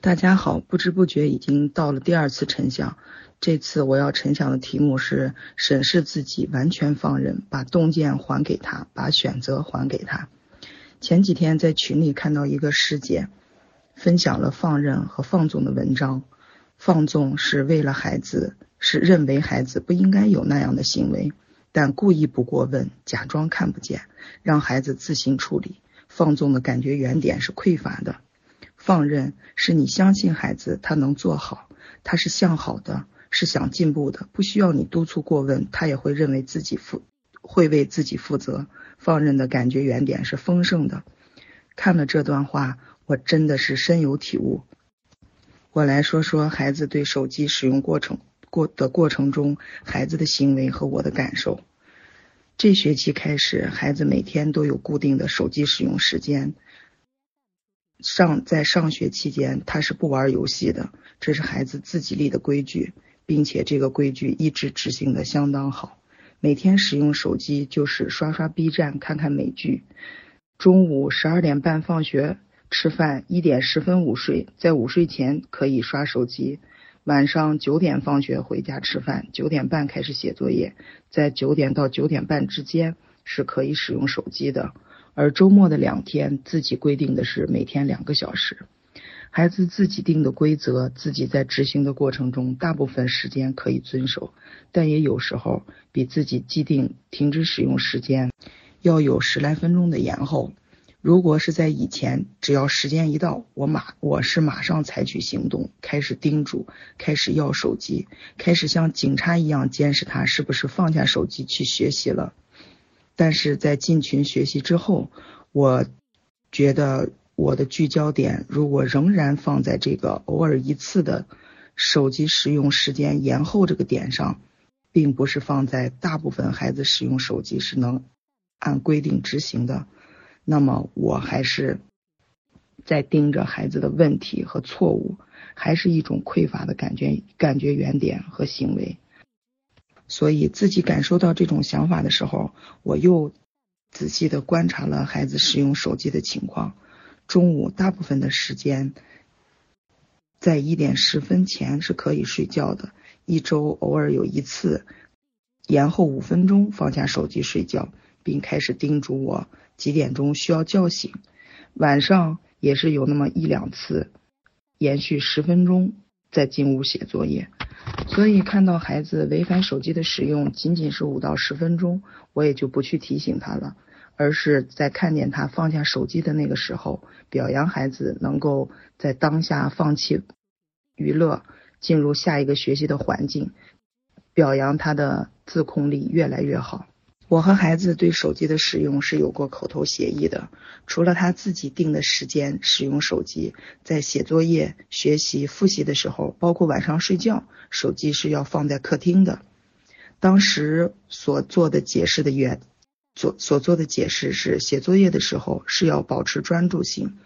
大家好，不知不觉已经到了第二次沉想。这次我要沉想的题目是审视自己，完全放任，把洞见还给他，把选择还给他。前几天在群里看到一个师姐分享了放任和放纵的文章。放纵是为了孩子，是认为孩子不应该有那样的行为，但故意不过问，假装看不见，让孩子自行处理。放纵的感觉原点是匮乏的。放任是你相信孩子他能做好，他是向好的，是想进步的，不需要你督促过问，他也会认为自己负会为自己负责。放任的感觉原点是丰盛的。看了这段话，我真的是深有体悟。我来说说孩子对手机使用过程过的过程中，孩子的行为和我的感受。这学期开始，孩子每天都有固定的手机使用时间。上在上学期间，他是不玩游戏的，这是孩子自己立的规矩，并且这个规矩一直执行的相当好。每天使用手机就是刷刷 B 站、看看美剧。中午十二点半放学吃饭，一点十分午睡，在午睡前可以刷手机。晚上九点放学回家吃饭，九点半开始写作业，在九点到九点半之间是可以使用手机的。而周末的两天，自己规定的是每天两个小时。孩子自己定的规则，自己在执行的过程中，大部分时间可以遵守，但也有时候比自己既定停止使用时间要有十来分钟的延后。如果是在以前，只要时间一到，我马我是马上采取行动，开始叮嘱，开始要手机，开始像警察一样监视他是不是放下手机去学习了。但是在进群学习之后，我觉得我的聚焦点如果仍然放在这个偶尔一次的手机使用时间延后这个点上，并不是放在大部分孩子使用手机是能按规定执行的，那么我还是在盯着孩子的问题和错误，还是一种匮乏的感觉，感觉原点和行为。所以自己感受到这种想法的时候，我又仔细的观察了孩子使用手机的情况。中午大部分的时间，在一点十分前是可以睡觉的。一周偶尔有一次延后五分钟放下手机睡觉，并开始叮嘱我几点钟需要叫醒。晚上也是有那么一两次延续十分钟再进屋写作业。所以看到孩子违反手机的使用仅仅是五到十分钟，我也就不去提醒他了，而是在看见他放下手机的那个时候，表扬孩子能够在当下放弃娱乐，进入下一个学习的环境，表扬他的自控力越来越好。我和孩子对手机的使用是有过口头协议的，除了他自己定的时间使用手机，在写作业、学习、复习的时候，包括晚上睡觉，手机是要放在客厅的。当时所做的解释的原所所做的解释是，写作业的时候是要保持专注性，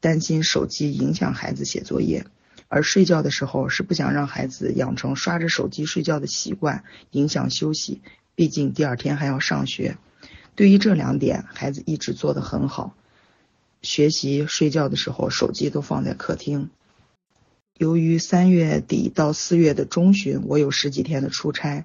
担心手机影响孩子写作业，而睡觉的时候是不想让孩子养成刷着手机睡觉的习惯，影响休息。毕竟第二天还要上学，对于这两点，孩子一直做得很好。学习、睡觉的时候，手机都放在客厅。由于三月底到四月的中旬，我有十几天的出差，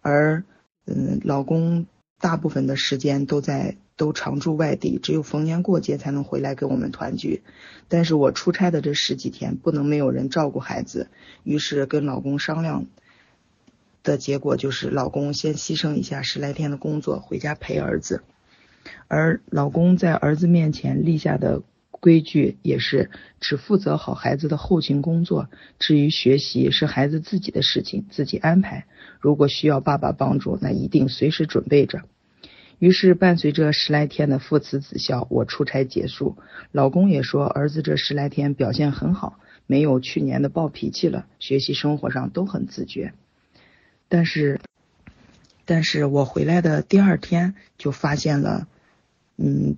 而嗯，老公大部分的时间都在都常驻外地，只有逢年过节才能回来跟我们团聚。但是我出差的这十几天不能没有人照顾孩子，于是跟老公商量。的结果就是，老公先牺牲一下十来天的工作，回家陪儿子。而老公在儿子面前立下的规矩也是，只负责好孩子的后勤工作，至于学习是孩子自己的事情，自己安排。如果需要爸爸帮助，那一定随时准备着。于是，伴随着十来天的父慈子孝，我出差结束，老公也说儿子这十来天表现很好，没有去年的暴脾气了，学习生活上都很自觉。但是，但是我回来的第二天就发现了，嗯，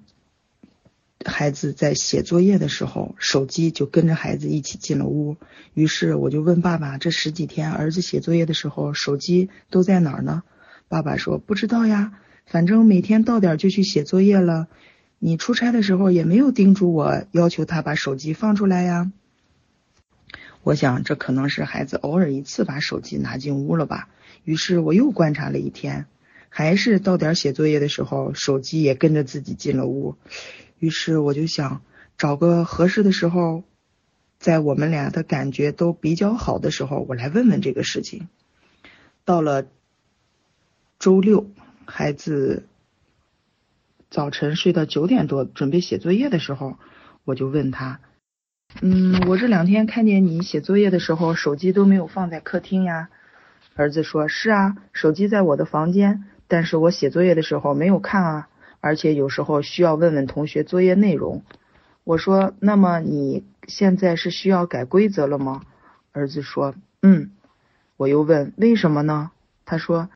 孩子在写作业的时候，手机就跟着孩子一起进了屋。于是我就问爸爸：这十几天儿子写作业的时候，手机都在哪儿呢？爸爸说：不知道呀，反正每天到点就去写作业了。你出差的时候也没有叮嘱我，要求他把手机放出来呀。我想这可能是孩子偶尔一次把手机拿进屋了吧。于是我又观察了一天，还是到点写作业的时候，手机也跟着自己进了屋。于是我就想找个合适的时候，在我们俩的感觉都比较好的时候，我来问问这个事情。到了周六，孩子早晨睡到九点多，准备写作业的时候，我就问他。嗯，我这两天看见你写作业的时候，手机都没有放在客厅呀。儿子说：“是啊，手机在我的房间，但是我写作业的时候没有看啊，而且有时候需要问问同学作业内容。”我说：“那么你现在是需要改规则了吗？”儿子说：“嗯。”我又问：“为什么呢？”他说：“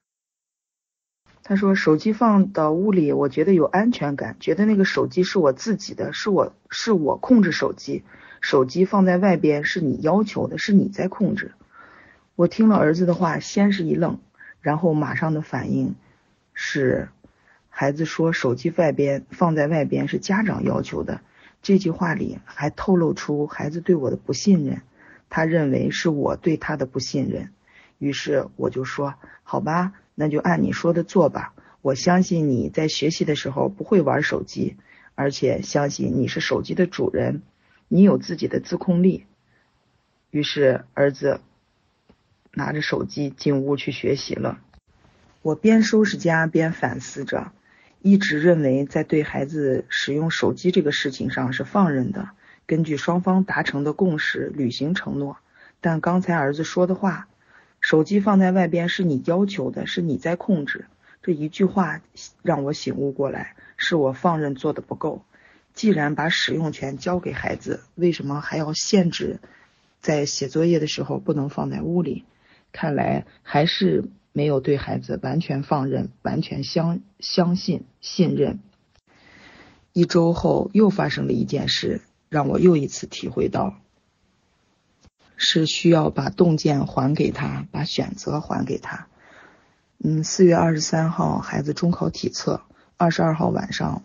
他说手机放到屋里，我觉得有安全感，觉得那个手机是我自己的，是我是我控制手机。”手机放在外边是你要求的，是你在控制。我听了儿子的话，先是一愣，然后马上的反应是，孩子说手机外边放在外边是家长要求的。这句话里还透露出孩子对我的不信任，他认为是我对他的不信任。于是我就说，好吧，那就按你说的做吧。我相信你在学习的时候不会玩手机，而且相信你是手机的主人。你有自己的自控力，于是儿子拿着手机进屋去学习了。我边收拾家边反思着，一直认为在对孩子使用手机这个事情上是放任的，根据双方达成的共识履行承诺。但刚才儿子说的话，手机放在外边是你要求的，是你在控制，这一句话让我醒悟过来，是我放任做的不够。既然把使用权交给孩子，为什么还要限制在写作业的时候不能放在屋里？看来还是没有对孩子完全放任、完全相相信、信任。一周后又发生了一件事，让我又一次体会到，是需要把洞见还给他，把选择还给他。嗯，四月二十三号孩子中考体测，二十二号晚上。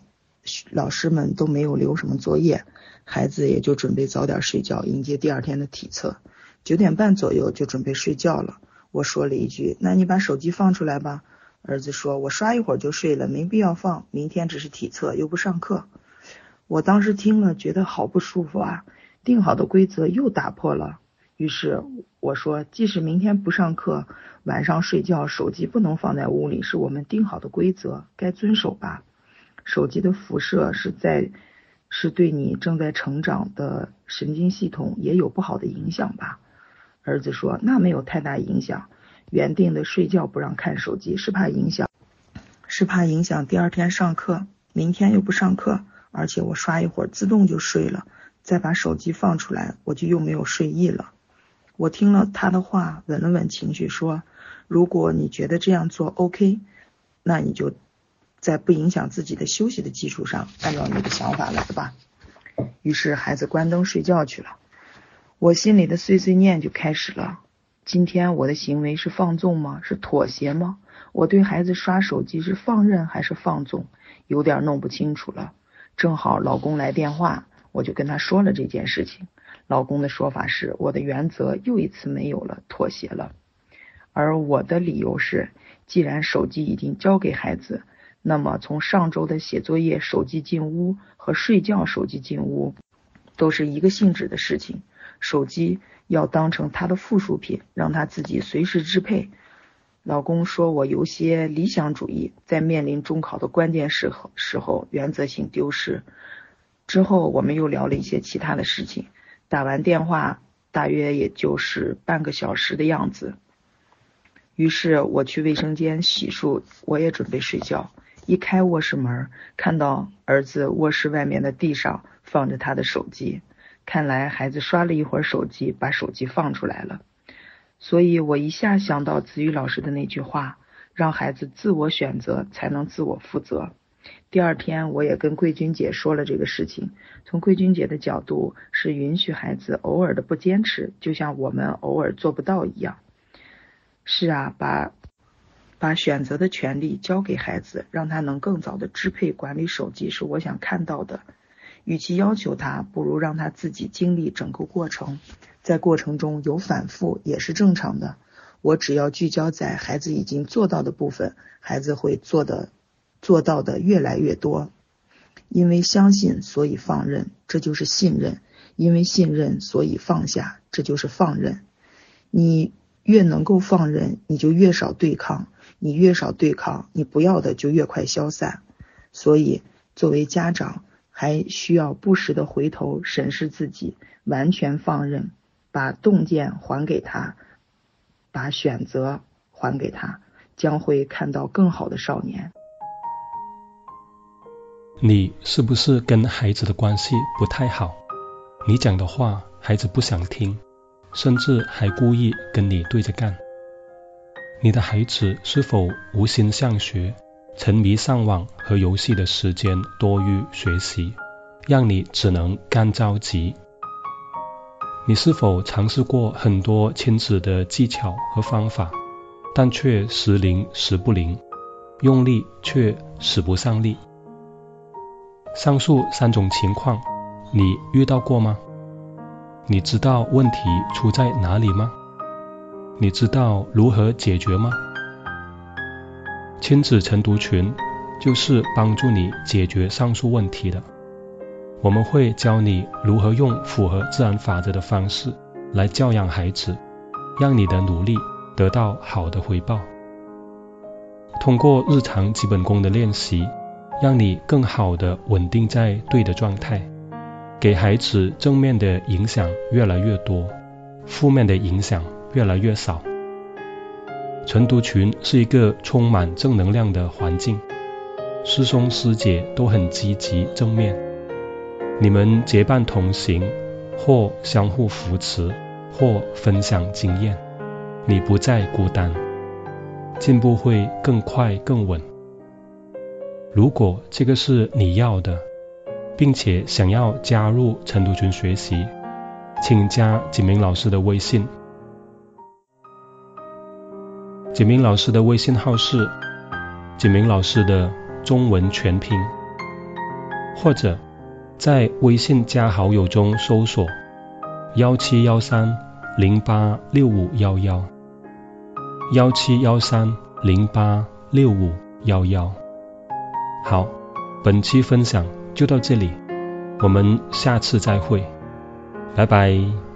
老师们都没有留什么作业，孩子也就准备早点睡觉，迎接第二天的体测。九点半左右就准备睡觉了。我说了一句：“那你把手机放出来吧。”儿子说：“我刷一会儿就睡了，没必要放。明天只是体测，又不上课。”我当时听了觉得好不舒服啊，定好的规则又打破了。于是我说：“即使明天不上课，晚上睡觉手机不能放在屋里，是我们定好的规则，该遵守吧。”手机的辐射是在，是对你正在成长的神经系统也有不好的影响吧？儿子说那没有太大影响，原定的睡觉不让看手机是怕影响，是怕影响第二天上课，明天又不上课，而且我刷一会儿自动就睡了，再把手机放出来我就又没有睡意了。我听了他的话，稳了稳情绪，说如果你觉得这样做 OK，那你就。在不影响自己的休息的基础上，按照你的想法来吧。于是孩子关灯睡觉去了，我心里的碎碎念就开始了。今天我的行为是放纵吗？是妥协吗？我对孩子刷手机是放任还是放纵？有点弄不清楚了。正好老公来电话，我就跟他说了这件事情。老公的说法是，我的原则又一次没有了，妥协了。而我的理由是，既然手机已经交给孩子。那么，从上周的写作业手机进屋和睡觉手机进屋，都是一个性质的事情。手机要当成他的附属品，让他自己随时支配。老公说我有些理想主义，在面临中考的关键时候时候原则性丢失。之后我们又聊了一些其他的事情。打完电话，大约也就是半个小时的样子。于是我去卫生间洗漱，我也准备睡觉。一开卧室门，看到儿子卧室外面的地上放着他的手机，看来孩子刷了一会儿手机，把手机放出来了。所以我一下想到子宇老师的那句话：让孩子自我选择，才能自我负责。第二天，我也跟桂君姐说了这个事情。从桂君姐的角度，是允许孩子偶尔的不坚持，就像我们偶尔做不到一样。是啊，把。把选择的权利交给孩子，让他能更早的支配管理手机，是我想看到的。与其要求他，不如让他自己经历整个过程，在过程中有反复也是正常的。我只要聚焦在孩子已经做到的部分，孩子会做的做到的越来越多。因为相信，所以放任，这就是信任；因为信任，所以放下，这就是放任。你越能够放任，你就越少对抗；你越少对抗，你不要的就越快消散。所以，作为家长，还需要不时的回头审视自己，完全放任，把洞见还给他，把选择还给他，将会看到更好的少年。你是不是跟孩子的关系不太好？你讲的话，孩子不想听，甚至还故意跟你对着干。你的孩子是否无心向学，沉迷上网和游戏的时间多于学习，让你只能干着急？你是否尝试过很多亲子的技巧和方法，但却时灵时不灵，用力却使不上力？上述三种情况，你遇到过吗？你知道问题出在哪里吗？你知道如何解决吗？亲子晨读群就是帮助你解决上述问题的。我们会教你如何用符合自然法则的方式来教养孩子，让你的努力得到好的回报。通过日常基本功的练习。让你更好的稳定在对的状态，给孩子正面的影响越来越多，负面的影响越来越少。晨读群是一个充满正能量的环境，师兄师姐都很积极正面，你们结伴同行，或相互扶持，或分享经验，你不再孤单，进步会更快更稳。如果这个是你要的，并且想要加入晨读群学习，请加景明老师的微信。景明老师的微信号是景明老师的中文全拼，或者在微信加好友中搜索幺七幺三零八六五幺幺幺七幺三零八六五幺幺。好，本期分享就到这里，我们下次再会，拜拜。